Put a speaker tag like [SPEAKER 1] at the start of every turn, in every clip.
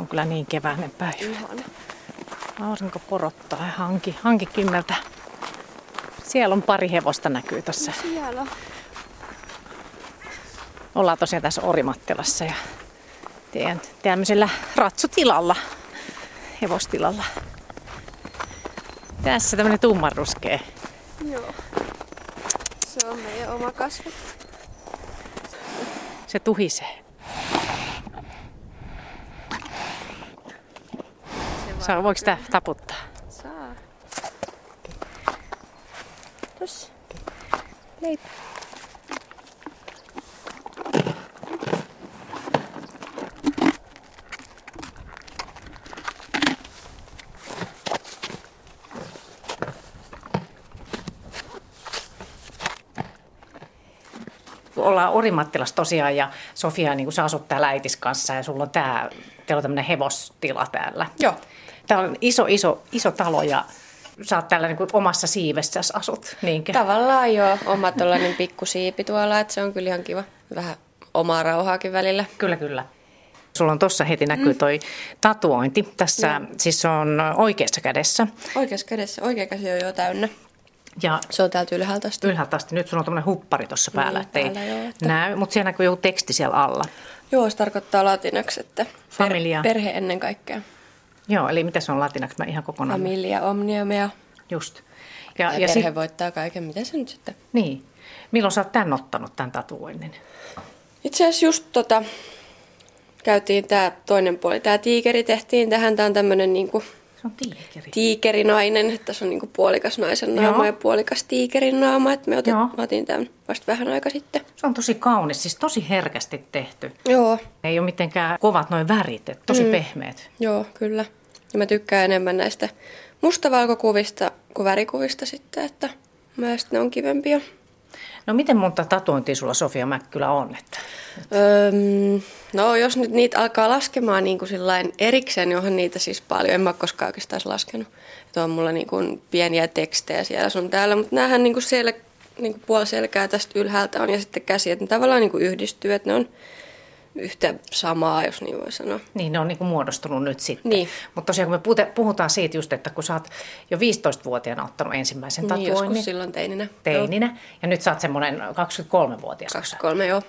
[SPEAKER 1] On kyllä niin keväinen päivä.
[SPEAKER 2] Ihana.
[SPEAKER 1] Aurinko porottaa ja hanki, hanki kymmeltä. Siellä on pari hevosta näkyy tuossa.
[SPEAKER 2] Siellä.
[SPEAKER 1] Ollaan tosiaan tässä Orimattilassa ja teidän tämmöisellä ratsutilalla, hevostilalla. Tässä tämmönen tummanruskea.
[SPEAKER 2] Joo. Se on meidän oma kasvi.
[SPEAKER 1] Se tuhisee. Saa, voiko sitä taputtaa?
[SPEAKER 2] Saa. Tossa. Leipä.
[SPEAKER 1] Kun ollaan Orimattilassa tosiaan ja Sofia, niin kuin sä asut täällä äitis kanssa ja sulla on tää, teillä on tämmöinen hevostila täällä.
[SPEAKER 2] Joo.
[SPEAKER 1] Täällä on iso, iso, iso talo ja sä oot täällä niin kuin omassa siivessä asut, niinkö?
[SPEAKER 2] Tavallaan joo, oma tollanen pikkusiipi tuolla, että se on kyllä ihan kiva. Vähän omaa rauhaakin välillä.
[SPEAKER 1] Kyllä, kyllä. Sulla on tuossa heti näkyy toi tatuointi. Tässä siis se on oikeassa kädessä.
[SPEAKER 2] Oikeassa kädessä, oikea käsi on jo täynnä.
[SPEAKER 1] Ja
[SPEAKER 2] Se on täältä ylhäältä asti.
[SPEAKER 1] ylhäältä asti nyt sulla on tämmöinen huppari tuossa päällä,
[SPEAKER 2] Niin,
[SPEAKER 1] ettei
[SPEAKER 2] päällä joo, että-
[SPEAKER 1] näy, mutta siellä näkyy joku teksti siellä alla.
[SPEAKER 2] Joo, se tarkoittaa latinaksi, että
[SPEAKER 1] Familia.
[SPEAKER 2] perhe ennen kaikkea.
[SPEAKER 1] Joo, eli mitä se on latinaksi? Mä ihan kokonaan.
[SPEAKER 2] Familia, omniumia.
[SPEAKER 1] Just. Ja,
[SPEAKER 2] Ja,
[SPEAKER 1] ja
[SPEAKER 2] perhe
[SPEAKER 1] sit,
[SPEAKER 2] voittaa kaiken. Mitä se nyt sitten?
[SPEAKER 1] niin. Milloin sä oot tän ottanut, tämän tatuoinnin?
[SPEAKER 2] Itse asiassa just tota, käytiin tämä toinen puoli, tämä tiikeri tehtiin tähän. Tämä on tämmöinen niinku
[SPEAKER 1] Se on tiikeri.
[SPEAKER 2] tiikerinainen, että tässä on niinku puolikas naisen naama
[SPEAKER 1] Joo.
[SPEAKER 2] ja puolikas tiikerin naama. Että me otet,
[SPEAKER 1] Joo.
[SPEAKER 2] mä otin tämän vasta vähän aika sitten.
[SPEAKER 1] Se on tosi kaunis, siis tosi herkästi tehty.
[SPEAKER 2] Joo,
[SPEAKER 1] Ei ole mitenkään kovat noin värit, tosi mm. pehmeät.
[SPEAKER 2] joo, kyllä. Ja mä tykkään enemmän näistä mustavalkokuvista kuin värikuvista sitten, että mielestäni ne on kivempia.
[SPEAKER 1] No miten monta tatuointia sulla Sofia Mäkkylä on? Että?
[SPEAKER 2] Öm, no jos nyt niitä alkaa laskemaan niin kuin sillain erikseen, niin onhan niitä siis paljon. En mä ole koskaan oikeastaan laskenut. Että on mulla niin kuin pieniä tekstejä siellä sun täällä, mutta näähän niin kuin siellä niin kuin puoli selkää tästä ylhäältä on ja sitten käsi, että ne tavallaan niin kuin yhdistyy, että ne on yhtä samaa, jos niin voi sanoa.
[SPEAKER 1] Niin, ne on niinku muodostunut nyt sitten.
[SPEAKER 2] Niin.
[SPEAKER 1] Mutta tosiaan kun me puhutaan siitä just, että kun sä oot jo 15-vuotiaana ottanut ensimmäisen
[SPEAKER 2] Niin,
[SPEAKER 1] tatuoinnin
[SPEAKER 2] joskus silloin teininä.
[SPEAKER 1] teininä, ja nyt sä oot semmoinen 23-vuotias.
[SPEAKER 2] 23, joo.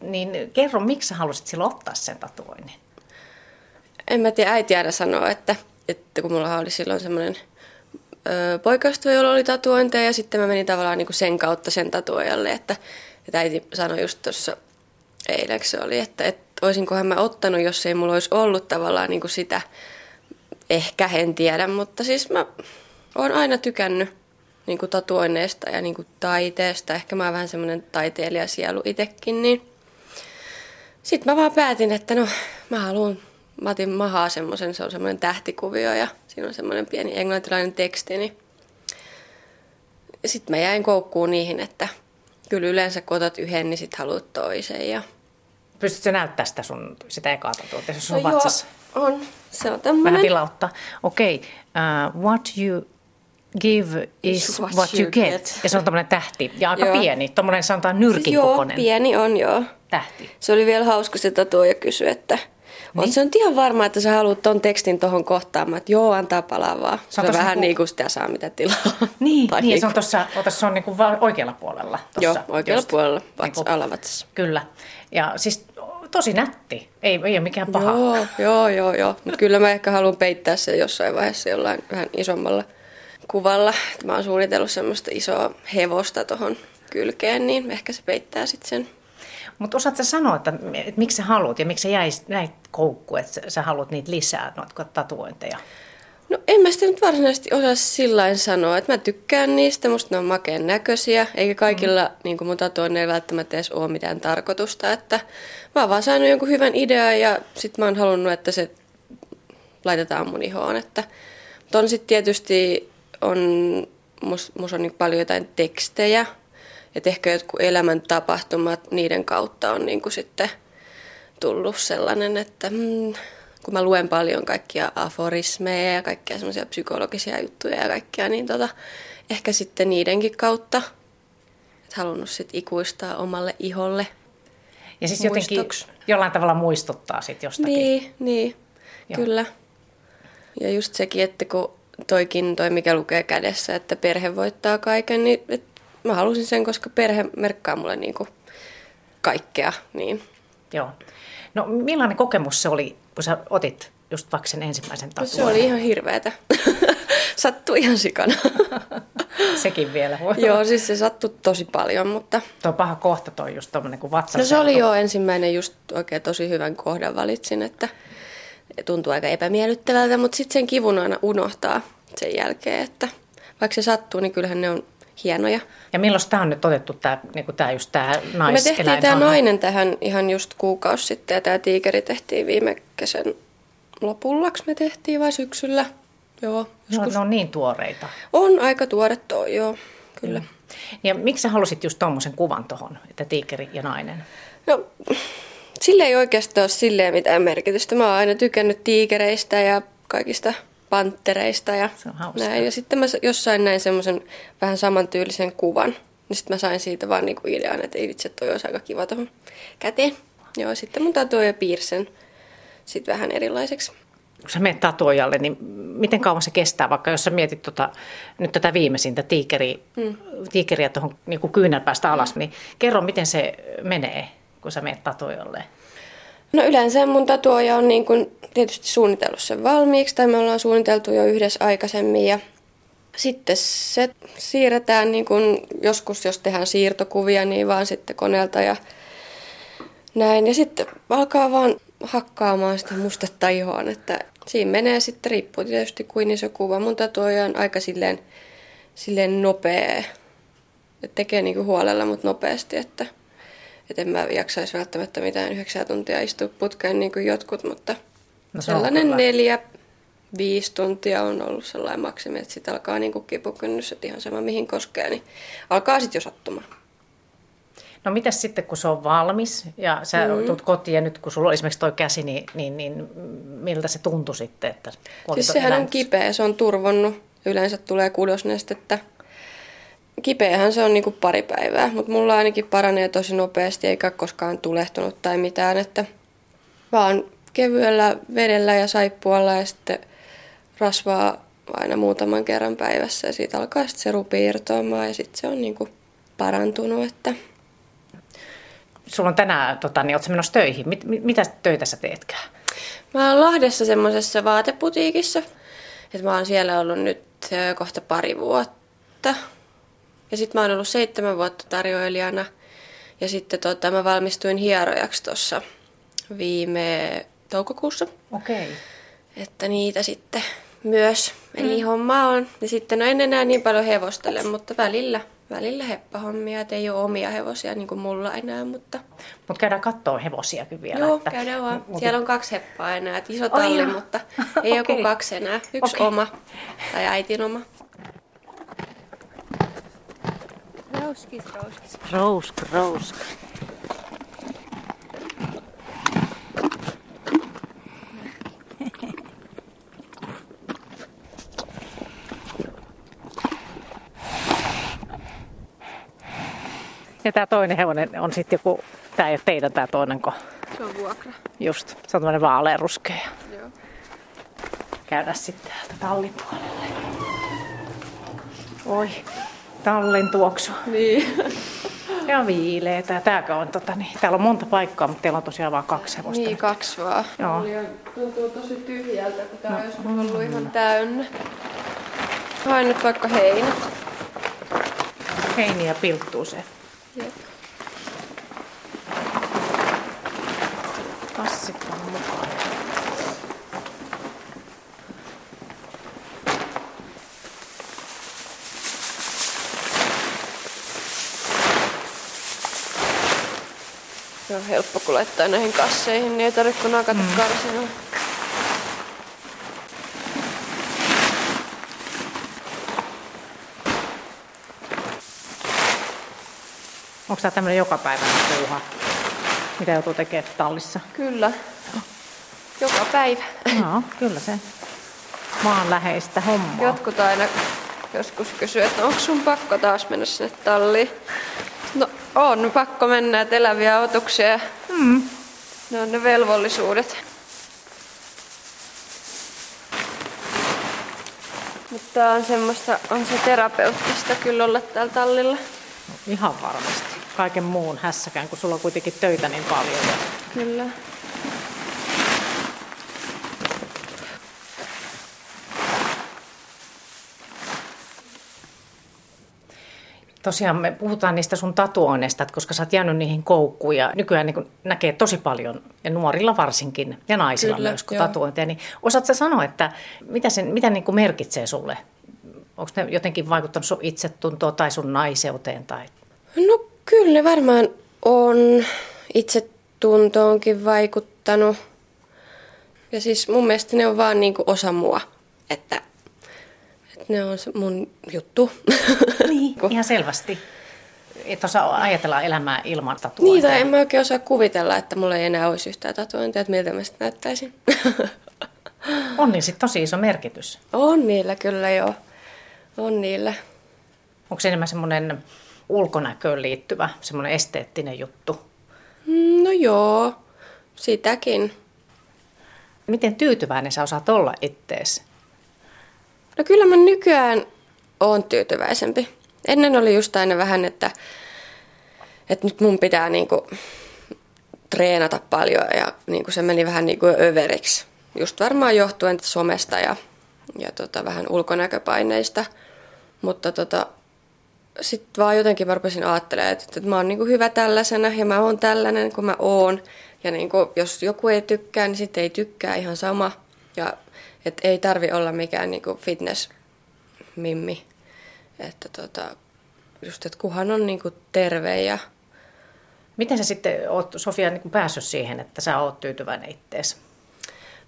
[SPEAKER 1] Niin kerro, miksi sä halusit silloin ottaa sen tatuoinnin?
[SPEAKER 2] En mä tiedä, äiti aina sanoo, että, että kun mulla oli silloin semmoinen poikaystävä, jolla oli tatuointeja ja sitten mä menin tavallaan niin kuin sen kautta sen tatuojalle, että, että äiti sanoi just tuossa eilen se oli, että, että olisinkohan mä ottanut, jos ei mulla olisi ollut tavallaan niin kuin sitä, ehkä en tiedä, mutta siis mä oon aina tykännyt niin kuin tatuoinneista ja niin kuin taiteesta. Ehkä mä oon vähän semmoinen taiteilijasielu itsekin, niin sitten mä vaan päätin, että no mä haluan, mä otin mahaa semmoisen, se on semmoinen tähtikuvio ja siinä on semmoinen pieni englantilainen teksti, niin sitten mä jäin koukkuun niihin, että kyllä yleensä kun otat yhden, niin sit haluat toisen ja
[SPEAKER 1] Pystytkö näyttää sitä sun, sitä ekaa tatuointia, se on
[SPEAKER 2] No joo,
[SPEAKER 1] vatsassa?
[SPEAKER 2] on. Se on
[SPEAKER 1] Vähän
[SPEAKER 2] tämmöinen.
[SPEAKER 1] vilauttaa. Okei, okay. uh, what you give is what, what you get. get. Ja se on tommonen tähti. Ja aika
[SPEAKER 2] Joo.
[SPEAKER 1] pieni, tommonen sanotaan nyrkin
[SPEAKER 2] joo,
[SPEAKER 1] kokoinen
[SPEAKER 2] pieni on joo.
[SPEAKER 1] tähti.
[SPEAKER 2] Se oli vielä hauska se tatuoja kysyä, että niin. Sä nyt ihan varma, että sä haluat ton tekstin tohon kohtaamaan, että joo, antaa palaa vaan. Se on,
[SPEAKER 1] tossa
[SPEAKER 2] vähän
[SPEAKER 1] niinku-
[SPEAKER 2] niin kuin sitä saa mitä tilaa.
[SPEAKER 1] Niin,
[SPEAKER 2] Tai
[SPEAKER 1] niin ja se on
[SPEAKER 2] niinku-
[SPEAKER 1] tuossa, ota, se on niinku va- oikealla puolella. Tossa,
[SPEAKER 2] Joo, oikealla
[SPEAKER 1] just.
[SPEAKER 2] puolella, vats,
[SPEAKER 1] Niinku-
[SPEAKER 2] alavatsassa.
[SPEAKER 1] Kyllä. Ja siis tosi nätti. Ei, ei ole mikään paha.
[SPEAKER 2] Joo, joo, joo, joo. Mutta kyllä mä ehkä haluan peittää sen jossain vaiheessa jollain vähän isommalla kuvalla. Mä oon suunnitellut semmoista isoa hevosta tohon kylkeen, niin ehkä se peittää sitten sen.
[SPEAKER 1] Mutta osaat sä sanoa, että, että miksi sä haluat ja miksi sä jäis näit koukku, että sä, sä haluat niitä lisää, noita tatuointeja?
[SPEAKER 2] No en mä sitä nyt varsinaisesti osaa sillä sanoa, että mä tykkään niistä, musta ne on makeen näköisiä, eikä kaikilla mm. niin mun tatuoinneilla välttämättä edes ole mitään tarkoitusta, että mä oon vaan saanut jonkun hyvän idean ja sit mä oon halunnut, että se laitetaan mun ihoon, että mutta on sitten tietysti, on, mus, mus on niin paljon jotain tekstejä, että ehkä jotkut elämäntapahtumat, niiden kautta on niin kuin sitten tullut sellainen, että mm, kun mä luen paljon kaikkia aforismeja ja kaikkia semmoisia psykologisia juttuja ja kaikkea, niin tota, ehkä sitten niidenkin kautta, että halunnut sitten ikuistaa omalle iholle.
[SPEAKER 1] Ja siis jotenkin
[SPEAKER 2] Muistoksi.
[SPEAKER 1] jollain tavalla muistuttaa sit jostakin.
[SPEAKER 2] Niin, niin. Joo. Kyllä. Ja just sekin, että kun toikin toi, mikä lukee kädessä, että perhe voittaa kaiken, niin et mä halusin sen, koska perhe merkkaa mulle niinku kaikkea. Niin.
[SPEAKER 1] Joo. No millainen kokemus se oli, kun sä otit just vaikka sen ensimmäisen tatuoinnin?
[SPEAKER 2] No, se oli ihan hirveetä. sattui ihan sikana.
[SPEAKER 1] Sekin vielä
[SPEAKER 2] voi Joo, siis se sattui tosi paljon, mutta...
[SPEAKER 1] Tuo paha kohta toi just tommonen kuin vatsa.
[SPEAKER 2] No se oli jo ensimmäinen just oikein tosi hyvän kohdan valitsin, että tuntuu aika epämiellyttävältä, mutta sitten sen kivun aina unohtaa sen jälkeen, että vaikka se sattuu, niin kyllähän ne on hienoja.
[SPEAKER 1] Ja milloin tämä on nyt otettu, tämä niin tää just tämä nais
[SPEAKER 2] Me tehtiin tämä nainen tähän ihan just kuukausi sitten ja tämä tiikeri tehtiin viime kesän lopullaksi me tehtiin vai syksyllä. Joo,
[SPEAKER 1] no, ne on niin tuoreita.
[SPEAKER 2] On aika tuore toi, joo, kyllä.
[SPEAKER 1] Ja miksi sä halusit just tuommoisen kuvan tuohon, että tiikeri ja nainen?
[SPEAKER 2] No, sille ei oikeastaan ole silleen mitään merkitystä. Mä oon aina tykännyt tiikereistä ja kaikista panttereista ja näin. Ja sitten mä jossain näin semmoisen vähän samantyylisen kuvan. Niin sitten mä sain siitä vaan niinku idean, että ei vitsi, toi olisi aika kiva tuohon käteen. Joo, sitten mun ja piirsen sitten vähän erilaiseksi.
[SPEAKER 1] Kun sä menet tatuojalle, niin miten kauan se kestää, vaikka jos sä mietit tota, nyt tätä viimeisintä tiikeri, mm. tiikeriä tuohon niin kyynärpäästä alas, mm. niin kerro, miten se menee, kun sä menet tatuojalle?
[SPEAKER 2] No yleensä mun tatuoja on niin kuin tietysti suunnitellut sen valmiiksi, tai me ollaan suunniteltu jo yhdessä aikaisemmin, ja sitten se siirretään niin kuin joskus, jos tehdään siirtokuvia, niin vaan sitten koneelta ja näin. Ja sitten alkaa vaan hakkaamaan sitä mustetta ihoon, että siinä menee sitten, riippuu tietysti kuin iso kuva. Mun tatuoja on aika silleen, silleen nopea, että tekee niinku huolella, mutta nopeasti, että, että en mä jaksaisi välttämättä mitään yhdeksää tuntia istua putkeen niin kuin jotkut, mutta no, sellainen neljä, viisi tuntia on ollut sellainen maksimi, että sitten alkaa niin kipukynnys, että ihan sama mihin koskee, niin alkaa sitten jo sattumaan.
[SPEAKER 1] No mitä sitten, kun se on valmis ja sä mm. tulet kotiin ja nyt kun sulla on esimerkiksi toi käsi, niin, niin, niin miltä se tuntui sitten? Että
[SPEAKER 2] siis sehän on kipeä, se on turvonnut. Yleensä tulee kudosnestettä. Kipeähän se on niinku pari päivää, mutta mulla ainakin paranee tosi nopeasti eikä koskaan tulehtunut tai mitään. Että vaan kevyellä vedellä ja saippualla ja sitten rasvaa aina muutaman kerran päivässä ja siitä alkaa sitten se rupi irtoamaan ja sitten se on niinku parantunut, että
[SPEAKER 1] sulla on tänään, tota, niin ootko menossa töihin? Mit, mit, mitä töitä sä teetkään?
[SPEAKER 2] Mä oon Lahdessa semmoisessa vaateputiikissa. Et mä oon siellä ollut nyt kohta pari vuotta. Ja sitten mä oon ollut seitsemän vuotta tarjoilijana. Ja sitten tota, mä valmistuin hierojaksi tuossa viime toukokuussa.
[SPEAKER 1] Okei. Okay.
[SPEAKER 2] Että niitä sitten myös. Eli mm. homma on. Ja sitten no en enää niin paljon hevostele, mutta välillä välillä heppahommia, että ei ole omia hevosia niin kuin mulla enää, mutta...
[SPEAKER 1] Mutta käydään katsoa hevosiakin vielä.
[SPEAKER 2] Joo, että... käydään vaan. Mut... Siellä on kaksi heppaa enää, että iso talli, oh, mutta ei okay. joku kaksi enää. Yksi okay. oma tai äitin oma. Rouskis, rouskis.
[SPEAKER 1] Rousk, rousk. Ja tämä toinen hevonen on sitten joku, tämä ei ole teidän tämä toinenko?
[SPEAKER 2] Se on vuokra.
[SPEAKER 1] Just, se on tämmöinen vaaleanruskea. Joo. Käydään sitten täältä tallipuolelle. Oi, tallin tuoksu.
[SPEAKER 2] Niin.
[SPEAKER 1] Ja viileitä. Tääkö on, tota, niin, täällä on monta paikkaa, mutta teillä on tosiaan vain kaksi hevosta.
[SPEAKER 2] Niin, kaksi vaan. Joo. Tuntuu tosi tyhjältä, kun tää no, on joskus ollut ihan täynnä. Hain nyt vaikka heinät.
[SPEAKER 1] Heiniä pilttuu se.
[SPEAKER 2] Jep.
[SPEAKER 1] Kassit on mukaan.
[SPEAKER 2] Se on helppo kun laittaa näihin kasseihin, niin ei tarvitse kun nakata mm. karsinaa.
[SPEAKER 1] Onko tämä tämmöinen jokapäiväinen puuha, mitä joutuu tekemään tallissa?
[SPEAKER 2] Kyllä. Joka päivä.
[SPEAKER 1] No, kyllä se maanläheistä hommaa.
[SPEAKER 2] Jotkut aina joskus kysyy, että onko sun pakko taas mennä sinne talliin. No on pakko mennä, että eläviä otuksia. Mm. Ne on ne velvollisuudet. Mutta on semmoista, on se terapeuttista kyllä olla täällä tallilla.
[SPEAKER 1] No, ihan varmasti. Kaiken muun hässäkään, kun sulla on kuitenkin töitä niin paljon.
[SPEAKER 2] Kyllä.
[SPEAKER 1] Tosiaan me puhutaan niistä sun tatuoinneista, että koska sä oot jäänyt niihin koukkuun ja nykyään niin näkee tosi paljon, ja nuorilla varsinkin, ja naisilla Kyllä, myös, kun joo. tatuointeja, niin osaatko sanoa, että mitä, sen, mitä niin kuin merkitsee sulle? Onko ne jotenkin vaikuttanut sun itsetuntoon tai sun naiseuteen? Tai...
[SPEAKER 2] No kyllä ne varmaan on itsetuntoonkin vaikuttanut. Ja siis mun mielestä ne on vaan niin kuin osa mua, että ne on mun juttu.
[SPEAKER 1] Niin, ihan selvästi. Et osaa ajatella elämää ilman tatuointeja.
[SPEAKER 2] Niin, tai en mä oikein osaa kuvitella, että mulla ei enää olisi yhtään tatuointeja, että miltä mä sitten näyttäisin.
[SPEAKER 1] on niin sitten tosi iso merkitys.
[SPEAKER 2] On niillä kyllä joo. On niillä.
[SPEAKER 1] Onko se enemmän semmoinen ulkonäköön liittyvä, semmoinen esteettinen juttu?
[SPEAKER 2] Mm, no joo, sitäkin.
[SPEAKER 1] Miten tyytyväinen sä osaat olla ittees?
[SPEAKER 2] No kyllä mä nykyään oon tyytyväisempi. Ennen oli just aina vähän, että, että nyt mun pitää niinku treenata paljon ja niinku se meni vähän niinku överiksi. Just varmaan johtuen somesta ja, ja tota, vähän ulkonäköpaineista. Mutta tota, sitten vaan jotenkin mä rupesin ajattelemaan, että, että mä oon niinku hyvä tällaisena ja mä oon tällainen kuin mä oon. Ja niinku, jos joku ei tykkää, niin sitten ei tykkää ihan sama. Ja et ei tarvi olla mikään niinku fitness-mimmi. Että tota, just, että kuhan on niinku terve ja...
[SPEAKER 1] Miten sä sitten oot, Sofia, niin päässyt siihen, että sä oot tyytyväinen ittees?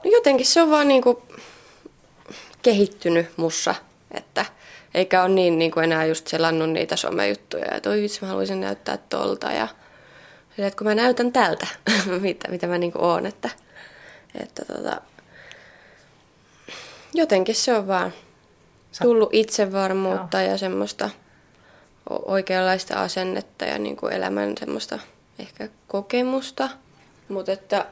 [SPEAKER 2] No jotenkin se on vaan niinku kehittynyt mussa, että eikä ole niin, niin kuin enää just selannut niitä somejuttuja, että oi vitsi mä haluaisin näyttää tolta ja että kun mä näytän tältä, mitä, mitä mä niin kuin oon, että, että tota, jotenkin se on vaan tullut itsevarmuutta Joo. ja semmoista oikeanlaista asennetta ja niin kuin elämän semmoista ehkä kokemusta. Mutta että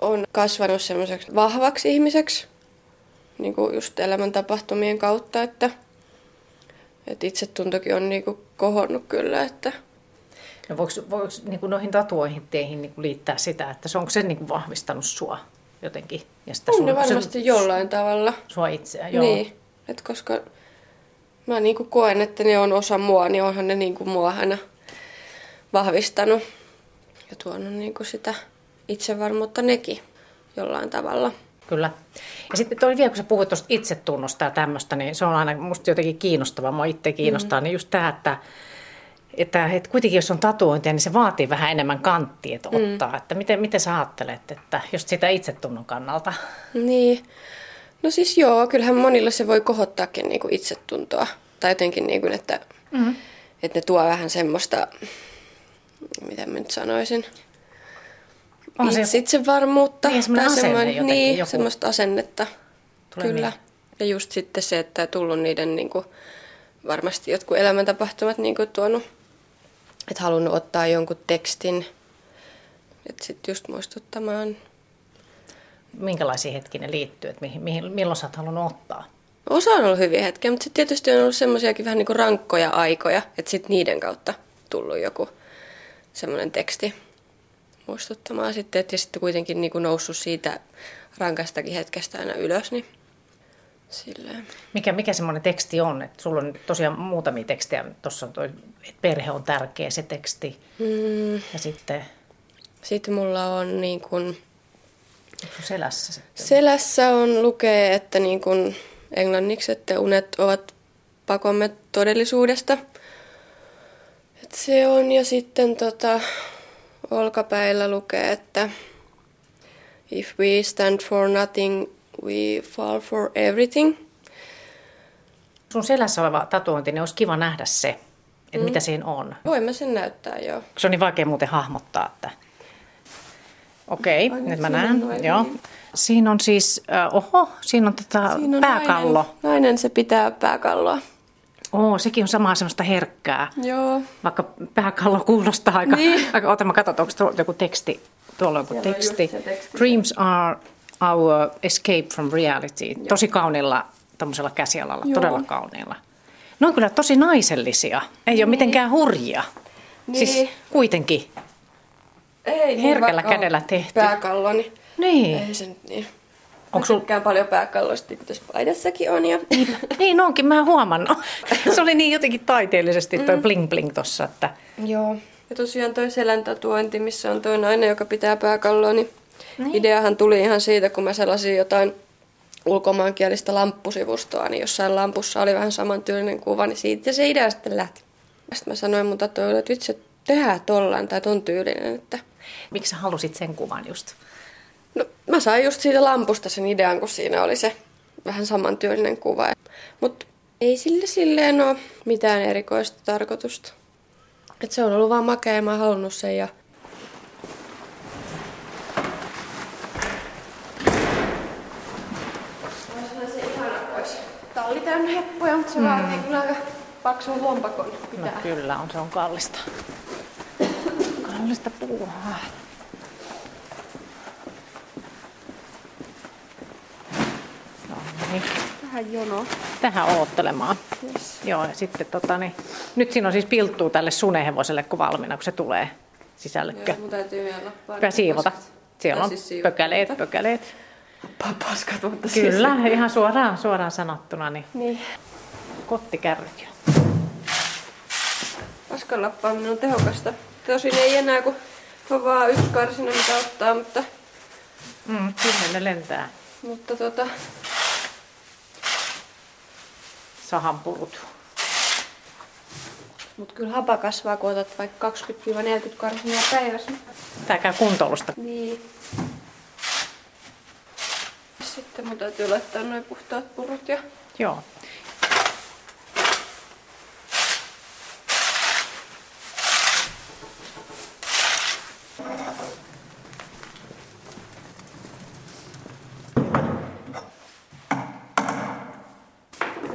[SPEAKER 2] on kasvanut semmoiseksi vahvaksi ihmiseksi niin kuin just elämän tapahtumien kautta, että, että itsetuntokin on niin kuin kohonnut kyllä, että
[SPEAKER 1] No voiko, voiko niin kuin noihin tatuoihin teihin niin kuin liittää sitä, että se onko se niin kuin vahvistanut sua? Jotenkin.
[SPEAKER 2] Ja sitä on sun, ne varmasti sun, jollain tavalla.
[SPEAKER 1] Sua itseä, joo.
[SPEAKER 2] Niin, että koska mä niin kuin koen, että ne on osa mua, niin onhan ne niin kuin mua aina vahvistanut ja tuonut niin kuin sitä itsevarmuutta nekin jollain tavalla.
[SPEAKER 1] Kyllä. Ja sitten toi vielä, kun sä puhuit tuosta itsetunnosta ja tämmöistä, niin se on aina musta jotenkin kiinnostavaa. Mua itse kiinnostaa, mm. niin just tämä, että että, että kuitenkin jos on tatuointia, niin se vaatii vähän enemmän kanttia, että mm. ottaa. Mm. Että miten, miten sä ajattelet, että just sitä itsetunnon kannalta?
[SPEAKER 2] Niin. No siis joo, kyllähän monilla se voi kohottaakin niinku itsetuntoa. Tai jotenkin, niinku, että, mm. että ne tuo vähän semmoista, mitä mä nyt sanoisin, on se, itsevarmuutta.
[SPEAKER 1] Niin, semmoinen asenne semmoinen,
[SPEAKER 2] Niin, joku... semmoista asennetta. Tulee Kyllä. Niin. Ja just sitten se, että tullut niiden niinku, varmasti jotkut elämäntapahtumat niinku, tuonut että halunnut ottaa jonkun tekstin, että sitten just muistuttamaan.
[SPEAKER 1] Minkälaisia hetkiä ne liittyy, että mihin, mihin, milloin sä oot halunnut ottaa?
[SPEAKER 2] Osa on ollut hyviä hetkiä, mutta sitten tietysti on ollut semmoisiakin vähän niin kuin rankkoja aikoja, että sitten niiden kautta tullut joku semmoinen teksti muistuttamaan sitten, että sitten kuitenkin niin kuin noussut siitä rankastakin hetkestä aina ylös, niin Silleen.
[SPEAKER 1] Mikä, mikä semmoinen teksti on? Että sulla on tosiaan muutamia tekstejä. Tuossa on toi, että perhe on tärkeä se teksti. Mm. Ja sitten...
[SPEAKER 2] Sitten mulla on niin kuin...
[SPEAKER 1] selässä sitten?
[SPEAKER 2] Selässä on lukee, että niin kuin englanniksi, että unet ovat pakomme todellisuudesta. Et se on. Ja sitten tota, olkapäillä lukee, että If we stand for nothing, We Fall for Everything.
[SPEAKER 1] Sun selässä oleva tatuointi, niin olisi kiva nähdä se, että mm. mitä siinä on.
[SPEAKER 2] Voin sen näyttää, joo.
[SPEAKER 1] Se on niin vaikea muuten hahmottaa, että... Okei, okay, nyt mä näen. Noin, joo. Niin. Siinä on siis, äh, oho, siinä on tota siinä on pääkallo.
[SPEAKER 2] Nainen, nainen se pitää pääkalloa.
[SPEAKER 1] Oo, sekin on samaa semmoista herkkää.
[SPEAKER 2] Joo.
[SPEAKER 1] Vaikka pääkallo kuulostaa aika... Niin. aika ota mä katson, onko tuolla joku teksti. Tuolla on joku teksti. teksti. Dreams are Our Escape from Reality. Joo. Tosi kaunilla tämmöisellä käsialalla, Joo. todella kauniilla. Ne on kyllä tosi naisellisia, ei niin. ole mitenkään hurjia. Niin. Siis kuitenkin
[SPEAKER 2] ei, niin
[SPEAKER 1] herkällä kädellä tehty.
[SPEAKER 2] Pääkalloni.
[SPEAKER 1] Niin.
[SPEAKER 2] Ei se nyt niin. Onko sul... paljon pääkalloista, niin tässä paidassakin on. Ja...
[SPEAKER 1] Niin, niin onkin, mä huomannut. Se oli niin jotenkin taiteellisesti toi mm. bling bling tossa. Että...
[SPEAKER 2] Joo. Ja tosiaan toi selän tatuointi, missä on toi nainen, joka pitää pääkalloa, niin, niin. ideahan tuli ihan siitä, kun mä sellaisin jotain ulkomaankielistä lamppusivustoa, niin jossain lampussa oli vähän samantyylinen kuva, niin siitä se idea sitten lähti. Sitten mä sanoin mun tatuoille, että vitsi, tehdään tollaan tai ton tyylinen. Että...
[SPEAKER 1] Miksi sä halusit sen kuvan just?
[SPEAKER 2] No, mä sain just siitä lampusta sen idean, kun siinä oli se vähän samantyylinen kuva. Mutta ei sille silleen ole mitään erikoista tarkoitusta. Et se on ollut vaan makea ja mä oon halunnut sen ja talli täynnä heppuja, mutta se mm. vaatii kyllä aika paksun lompakon pitää.
[SPEAKER 1] No kyllä on, se on kallista. Kallista puuhaa.
[SPEAKER 2] niin. Tähän jono.
[SPEAKER 1] Tähän oottelemaan. Yes. Joo, ja sitten tota, niin, nyt siinä on siis pilttuu tälle sunehevoselle, kun valmiina, kun se tulee sisällekö.
[SPEAKER 2] Joo, mun täytyy vielä
[SPEAKER 1] siivota. Siellä on siis pökäleet, pökäleet.
[SPEAKER 2] Paskat, mutta
[SPEAKER 1] Kyllä, siis... ihan suoraan, suoraan sanottuna. Niin,
[SPEAKER 2] niin.
[SPEAKER 1] Kottikärryt
[SPEAKER 2] Paskan lappaaminen on tehokasta. Tosin ei enää, kun on vaan yksi karsina, mitä ottaa, mutta...
[SPEAKER 1] Mm, kyllä ne lentää.
[SPEAKER 2] Mutta tota,
[SPEAKER 1] sahanpurut.
[SPEAKER 2] Mutta kyllä hapa kasvaa, kun otat vaikka 20-40 karhuja päivässä.
[SPEAKER 1] Tää käy kuntoilusta.
[SPEAKER 2] Niin. Sitten mun täytyy laittaa noin puhtaat purut ja...
[SPEAKER 1] Joo.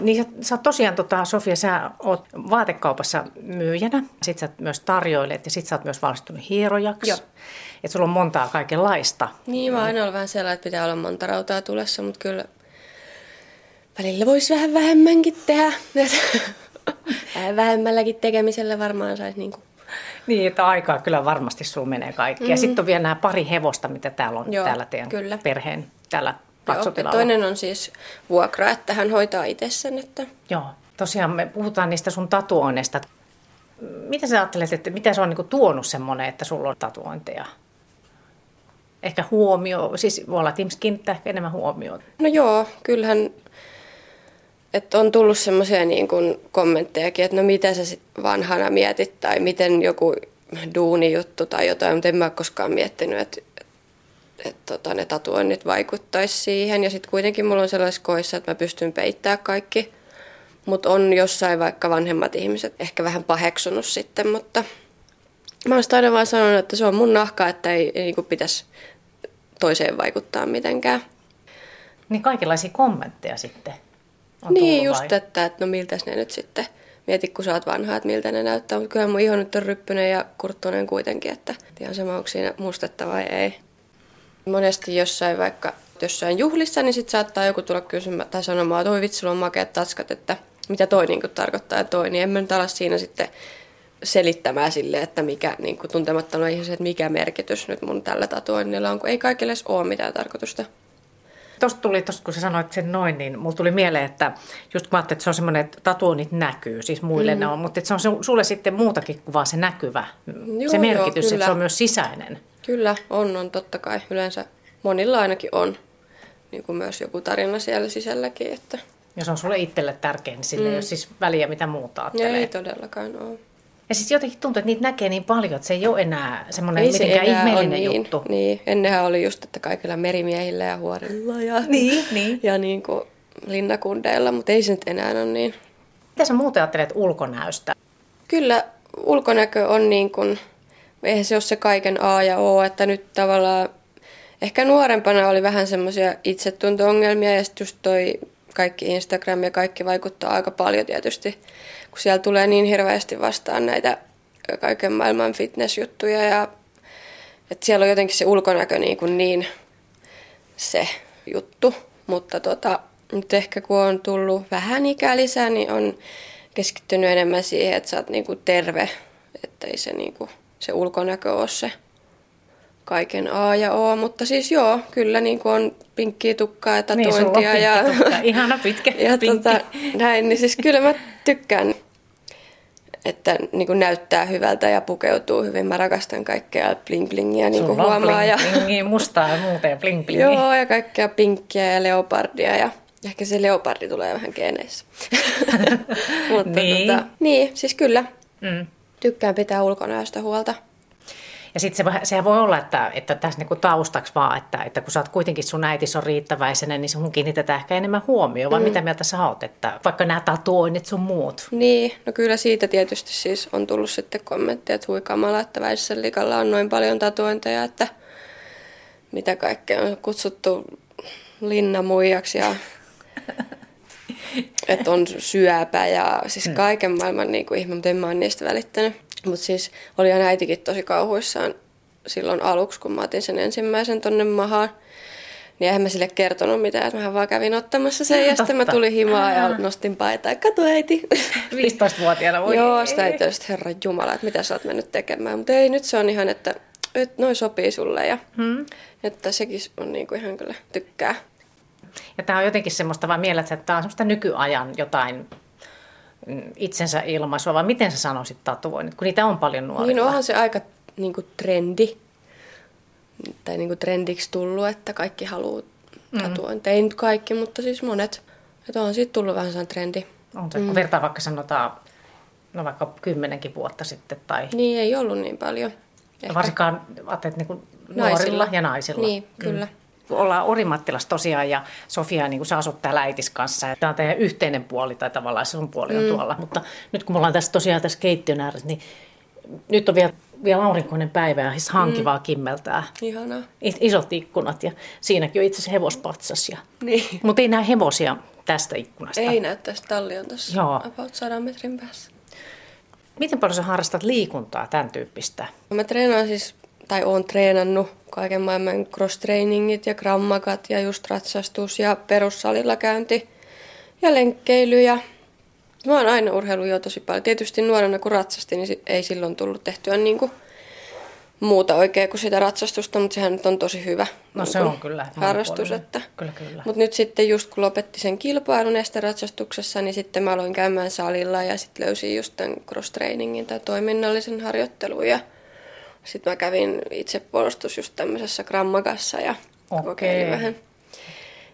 [SPEAKER 1] Niin sä, sä tosiaan, tota, Sofia, sä oot vaatekaupassa myyjänä, sit sä myös tarjoilet ja sit sä oot myös valmistunut hierojaksi. Joo. Että sulla on montaa kaikenlaista.
[SPEAKER 2] Niin, mä aina ollut vähän sellainen, että pitää olla monta rautaa tulessa, mutta kyllä välillä voisi vähän vähemmänkin tehdä. vähän vähemmälläkin tekemisellä varmaan saisi niin kuin
[SPEAKER 1] niin, että aikaa kyllä varmasti sulla menee kaikki. Mm-hmm. Ja sitten on vielä nämä pari hevosta, mitä täällä on Joo, täällä teidän kyllä. perheen täällä
[SPEAKER 2] Joo, toinen on siis vuokra, että hän hoitaa itse sen. Että...
[SPEAKER 1] Joo, tosiaan me puhutaan niistä sun tatuoinneista. Mitä sä ajattelet, että mitä se on niin tuonut semmoinen, että sulla on tatuointeja? Ehkä huomio, siis voi olla, että ihmiset kiinnittää ehkä enemmän huomioon.
[SPEAKER 2] No joo, kyllähän että on tullut semmoisia niin kuin kommenttejakin, että no mitä sä sit vanhana mietit tai miten joku duunijuttu tai jotain, mutta en mä koskaan miettinyt, että että tota, ne tatuoinnit vaikuttaisi siihen. Ja sitten kuitenkin mulla on sellaisessa koissa, että mä pystyn peittämään kaikki. Mutta on jossain vaikka vanhemmat ihmiset ehkä vähän paheksunut sitten, mutta mä oon aina vaan sanonut, että se on mun nahka, että ei, ei niin pitäisi toiseen vaikuttaa mitenkään.
[SPEAKER 1] Niin kaikenlaisia kommentteja sitten
[SPEAKER 2] on Niin just, vai? että, että no miltäs ne nyt sitten, mieti kun sä oot vanha, että miltä ne näyttää, mutta kyllä mun iho nyt on ryppynen ja kurttunen kuitenkin, että ihan sama onko siinä mustetta vai ei. Monesti jossain vaikka jossain juhlissa, niin sitten saattaa joku tulla kysymään tai sanomaan, että oi vitsi, sulla on makeat tatskat, että mitä toi niin tarkoittaa toi, niin en mä nyt ala siinä sitten selittämään sille, että mikä niin tuntemattomana ihmisen, että mikä merkitys nyt mun tällä tatuoinnilla on, kun ei kaikille edes ole mitään tarkoitusta.
[SPEAKER 1] Tuosta tuli, tosta, kun sä sanoit sen noin, niin mulla tuli mieleen, että just kun että se on semmoinen, että tatuoinnit näkyy, siis muille mm. ne on, mutta että se on sulle sitten muutakin kuin vaan se näkyvä, joo, se merkitys, joo, että se on myös sisäinen.
[SPEAKER 2] Kyllä, on, on totta kai. Yleensä monilla ainakin on niin kuin myös joku tarina siellä sisälläkin. Että...
[SPEAKER 1] Ja se on sulle itselle tärkein, niin sille mm. ei ole siis väliä mitä muuta ajattelee.
[SPEAKER 2] Ei todellakaan ole.
[SPEAKER 1] Ja siis jotenkin tuntuu, että niitä näkee niin paljon, että se ei ole enää semmoinen ei mitenkään se enää ihmeellinen
[SPEAKER 2] niin,
[SPEAKER 1] juttu.
[SPEAKER 2] Niin, ennenhän oli just, että kaikilla merimiehillä ja huorilla ja,
[SPEAKER 1] niin, niin.
[SPEAKER 2] ja niin kuin linnakundeilla, mutta ei se nyt enää ole niin.
[SPEAKER 1] Mitä sä muuten ajattelet ulkonäöstä?
[SPEAKER 2] Kyllä ulkonäkö on niin kuin eihän se ole se kaiken A ja O, että nyt tavallaan ehkä nuorempana oli vähän semmoisia itsetunto-ongelmia ja sitten just toi kaikki Instagram ja kaikki vaikuttaa aika paljon tietysti, kun siellä tulee niin hirveästi vastaan näitä kaiken maailman fitnessjuttuja ja että siellä on jotenkin se ulkonäkö niin, kuin niin se juttu, mutta tota, Mutta ehkä kun on tullut vähän ikää lisää, niin on keskittynyt enemmän siihen, että sä oot niinku terve, että ei se, niinku, se ulkonäkö ole se kaiken A ja O. Mutta siis joo, kyllä niinku on pinkkiä tukkaa ja tatuointia.
[SPEAKER 1] Niin,
[SPEAKER 2] ja,
[SPEAKER 1] tukka. Ihana pitkä
[SPEAKER 2] ja
[SPEAKER 1] pinkki.
[SPEAKER 2] tota, näin, niin siis kyllä mä tykkään, että niinku näyttää hyvältä ja pukeutuu hyvin. Mä rakastan kaikkea bling blingiä, niin kuin huomaa. Ja,
[SPEAKER 1] mustaa ja muuta ja bling blingiä.
[SPEAKER 2] joo, ja kaikkea pinkkiä ja leopardia ja ehkä se leopardi tulee vähän geeneissä. Mutta
[SPEAKER 1] Niin.
[SPEAKER 2] tota, niin, siis kyllä.
[SPEAKER 1] Mm.
[SPEAKER 2] Tykkään pitää ulkonäöstä huolta.
[SPEAKER 1] Ja sitten se, voi- sehän voi olla, että, että tässä niinku taustaksi vaan, että, että kun sä oot kuitenkin sun äitis on riittäväisenä, niin sun kiinnitetään ehkä enemmän huomioon, vai mm. mitä mieltä sä oot, että vaikka nämä tatuoinnit sun muut.
[SPEAKER 2] Niin, no kyllä siitä tietysti siis on tullut sitten kommentteja, että hui kamala, että Väisäsen likalla on noin paljon tatuointeja, että mitä kaikkea on kutsuttu linnamuijaksi ja että on syöpä ja siis kaiken maailman niin kuin ihme, mutta en mä oon niistä välittänyt. Mutta siis oli ihan äitikin tosi kauhuissaan silloin aluksi, kun mä otin sen ensimmäisen tonne mahaan. Niin eihän mä sille kertonut mitään, että mä vaan kävin ottamassa sen ja sitten mä tulin himaa ja nostin paitaa. Kato äiti.
[SPEAKER 1] 15-vuotiaana voi.
[SPEAKER 2] Joo, sitä ei tietysti herra Jumala, että mitä sä oot mennyt tekemään. Mutta ei, nyt se on ihan, että, että noin sopii sulle ja
[SPEAKER 1] Hmm.
[SPEAKER 2] että sekin on niin kuin ihan kyllä tykkää.
[SPEAKER 1] Ja tämä on jotenkin semmoista vaan mielessä, että tämä on semmoista nykyajan jotain mm, itsensä ilmaisua, vai miten sä sanoisit tatuoinnit, kun niitä on paljon nuorilla.
[SPEAKER 2] Niin onhan se aika niin kuin trendi, tai niin kuin trendiksi tullut, että kaikki haluaa tatuointeja. Ei nyt kaikki, mutta siis monet. Että on siitä tullut vähän sellainen trendi.
[SPEAKER 1] On se, kun vertaa vaikka sanotaan, no vaikka kymmenenkin vuotta sitten, tai
[SPEAKER 2] Niin ei ollut niin paljon.
[SPEAKER 1] Ehkä. varsinkaan ajattelet niin kuin nuorilla
[SPEAKER 2] Naisilla.
[SPEAKER 1] ja naisilla.
[SPEAKER 2] Niin, kyllä.
[SPEAKER 1] Kun Ollaan Orimattilassa tosiaan ja Sofia, niin kuin sä asut täällä äitis kanssa. Ja tämä on teidän yhteinen puoli tai tavallaan sun puoli on
[SPEAKER 2] Mm.
[SPEAKER 1] tuolla. Mutta nyt kun me ollaan tässä tosiaan tässä keittiön ääressä, niin nyt on vielä, vielä aurinkoinen päivä ja siis hanki
[SPEAKER 2] Mm.
[SPEAKER 1] kimmeltää.
[SPEAKER 2] Ihanaa.
[SPEAKER 1] Is- Isot ikkunat ja siinäkin on itse asiassa hevospatsas. Ja...
[SPEAKER 2] Niin.
[SPEAKER 1] Mutta ei näe hevosia tästä ikkunasta.
[SPEAKER 2] Ei näy tästä talli on tuossa
[SPEAKER 1] Joo.
[SPEAKER 2] about sadan metrin päässä.
[SPEAKER 1] Miten paljon sä harrastat liikuntaa, tämän tyyppistä?
[SPEAKER 2] Mä treenaan siis, tai oon treenannut kaiken maailman cross-trainingit ja grammakat ja just ratsastus ja perussalilla käynti ja lenkkeily ja mä oon aina urheilu jo tosi paljon. Tietysti nuorena kun ratsastin, niin ei silloin tullut tehtyä niinku muuta oikein kuin sitä ratsastusta, mutta sehän nyt on tosi hyvä
[SPEAKER 1] No se
[SPEAKER 2] niinku
[SPEAKER 1] on kyllä
[SPEAKER 2] harrastus. Että.
[SPEAKER 1] Kyllä, kyllä.
[SPEAKER 2] Mutta nyt sitten just kun lopetti sen kilpailun esteratsastuksessa, niin sitten mä aloin käymään salilla ja sitten löysin just tämän cross-trainingin tai toiminnallisen harjoittelun ja sitten mä kävin itse puolustus just tämmöisessä grammakassa ja
[SPEAKER 1] Okei.
[SPEAKER 2] kokeilin vähän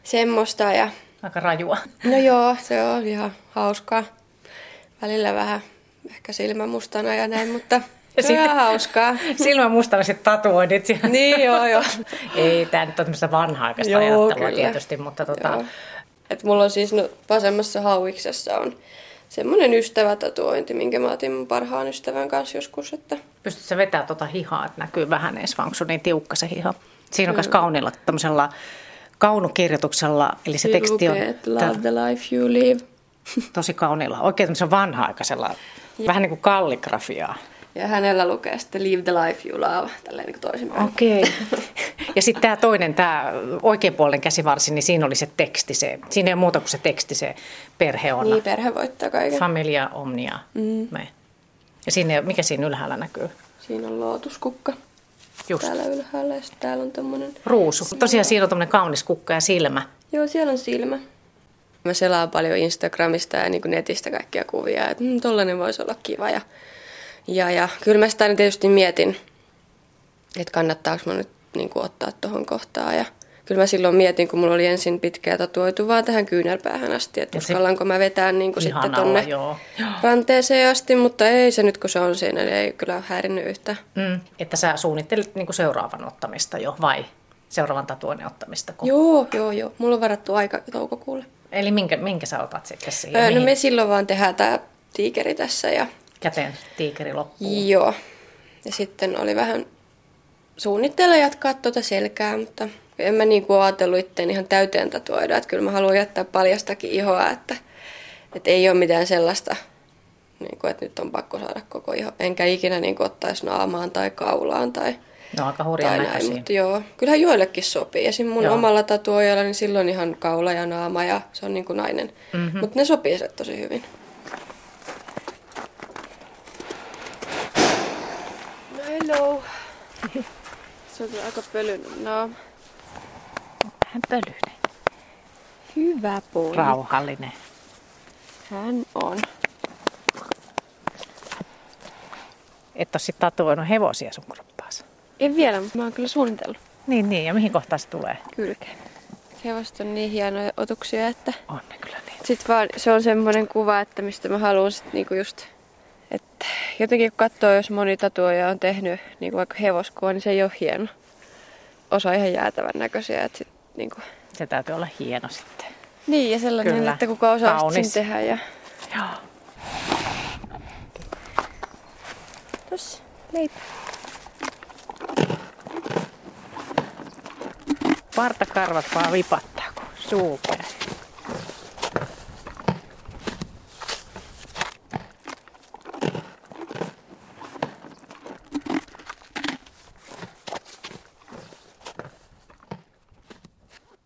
[SPEAKER 2] semmoista ja
[SPEAKER 1] Aika rajua.
[SPEAKER 2] no joo, se on ihan hauskaa. Välillä vähän ehkä silmä mustana ja näin, mutta
[SPEAKER 1] Ja
[SPEAKER 2] se on
[SPEAKER 1] sitten-
[SPEAKER 2] ihan hauskaa.
[SPEAKER 1] Silmä mustana sitten tatuoinnit. Ja...
[SPEAKER 2] niin joo, joo.
[SPEAKER 1] Ei, tämä nyt on tämmöistä vanha-aikaista ajattelua
[SPEAKER 2] kyllä.
[SPEAKER 1] tietysti, mutta tota,
[SPEAKER 2] Joo. Et mulla on siis no, vasemmassa hauiksessa on semmoinen ystävätatuointi, minkä mä otin mun parhaan ystävän kanssa joskus. Että...
[SPEAKER 1] pystytkö sä vetämään tuota hihaa, että näkyy vähän edes, onko sun niin tiukka se hiha? Siinä on myös kauniilla tämmöisellä kaunokirjoituksella, eli se teksti on
[SPEAKER 2] että love the life you live.
[SPEAKER 1] tosi kauniilla, oikein tämmöisellä vanha-aikaisella, vähän niin kuin kalligrafiaa.
[SPEAKER 2] Ja hänellä lukee sitten live the life you love, tälleen niin toisinpäin.
[SPEAKER 1] Okei. Ja sitten tämä toinen, tämä oikeanpuoleinen käsivarsi, niin siinä oli se teksti. Se, siinä ei ole muuta kuin se teksti, se perhe on.
[SPEAKER 2] Niin, perhe voittaa kaiken.
[SPEAKER 1] Familia omnia me. Ja siinä, mikä siinä ylhäällä näkyy?
[SPEAKER 2] Siinä on lootuskukka
[SPEAKER 1] Just.
[SPEAKER 2] täällä ylhäällä ja täällä on tämmöinen...
[SPEAKER 1] Ruusu. Tosiaan siinä on tämmöinen kaunis kukka ja silmä.
[SPEAKER 2] Joo, siellä on silmä. Mä selaan paljon Instagramista ja niin netistä kaikkia kuvia, että mm, tollanen voisi olla kiva. Ja, ja, ja kyllä mä sitä aina tietysti mietin, että kannattaako mä nyt niin kuin ottaa tuohon kohtaan. Ja kyllä mä silloin mietin, kun mulla oli ensin pitkää tatuoitu vaan tähän kyynärpäähän asti, että
[SPEAKER 1] Ja
[SPEAKER 2] uskallanko mä vetää niin kuin sitten tonne
[SPEAKER 1] joo.
[SPEAKER 2] ranteeseen asti, mutta ei se nyt kun se on siinä, niin ei kyllä häirinnyt yhtään.
[SPEAKER 1] Mm. Että sä suunnittelet niin kuin seuraavan ottamista jo, vai seuraavan tatuoinnin ottamista? Kun...
[SPEAKER 2] Joo, joo, joo. Mulla on varattu aika toukokuulle.
[SPEAKER 1] Eli minkä, minkä sä otat sitten siihen?
[SPEAKER 2] Öö, no me silloin vaan tehdään tää tiikeri tässä ja
[SPEAKER 1] käteen tiikeri loppuu?
[SPEAKER 2] Joo. Ja sitten oli vähän suunnitteilla jatkaa tuota selkää, mutta en mä niin kuin ajatellut itteen ihan täyteen tatuoida. Että kyllä mä haluan jättää paljastakin ihoa, että, että ei ole mitään sellaista, niin kuin, että nyt on pakko saada koko iho. Enkä ikinä niin kuin ottaisi naamaan tai kaulaan tai
[SPEAKER 1] Ne on aika hurjan
[SPEAKER 2] tai näin, mutta joo, kyllähän joillekin sopii. Esim. mun
[SPEAKER 1] Joo.
[SPEAKER 2] omalla tatuojalla, niin silloin ihan kaula ja naama ja se on niin kuin nainen. Mm-hmm. Mutta ne sopii se tosi hyvin. Hello. Se on kyllä aika pölyinen naama.
[SPEAKER 1] Vähän pölyinen.
[SPEAKER 2] Hyvä poika.
[SPEAKER 1] Rauhallinen.
[SPEAKER 2] Hän on.
[SPEAKER 1] Et ole sit tatuoinut hevosia sun kroppaas.
[SPEAKER 2] En vielä, mutta mä oon kyllä suunnitellut
[SPEAKER 1] Niin, niin. Ja mihin kohtaan se tulee?
[SPEAKER 2] kylkeen. Hevoset on niin hienoja otuksia, että
[SPEAKER 1] On ne kyllä niin.
[SPEAKER 2] Sitten vaan se on semmoinen kuva, että mistä mä haluan sit niinku just, jotenkin kun katsoo, jos moni tatuoja on tehnyt niinku vaikka hevoskuva, niin se ei ole hieno. Osa on ihan jäätävän näköisiä. Että sit, niinku.
[SPEAKER 1] Se täytyy olla hieno sitten.
[SPEAKER 2] Niin, ja sellainen,
[SPEAKER 1] Kyllä.
[SPEAKER 2] että kuka osaa sit
[SPEAKER 1] Kaunis.
[SPEAKER 2] sen tehdä. Ja...
[SPEAKER 1] Joo.
[SPEAKER 2] Tossa, leipä.
[SPEAKER 1] Partakarvat vaan vipattaa, kun suu käy.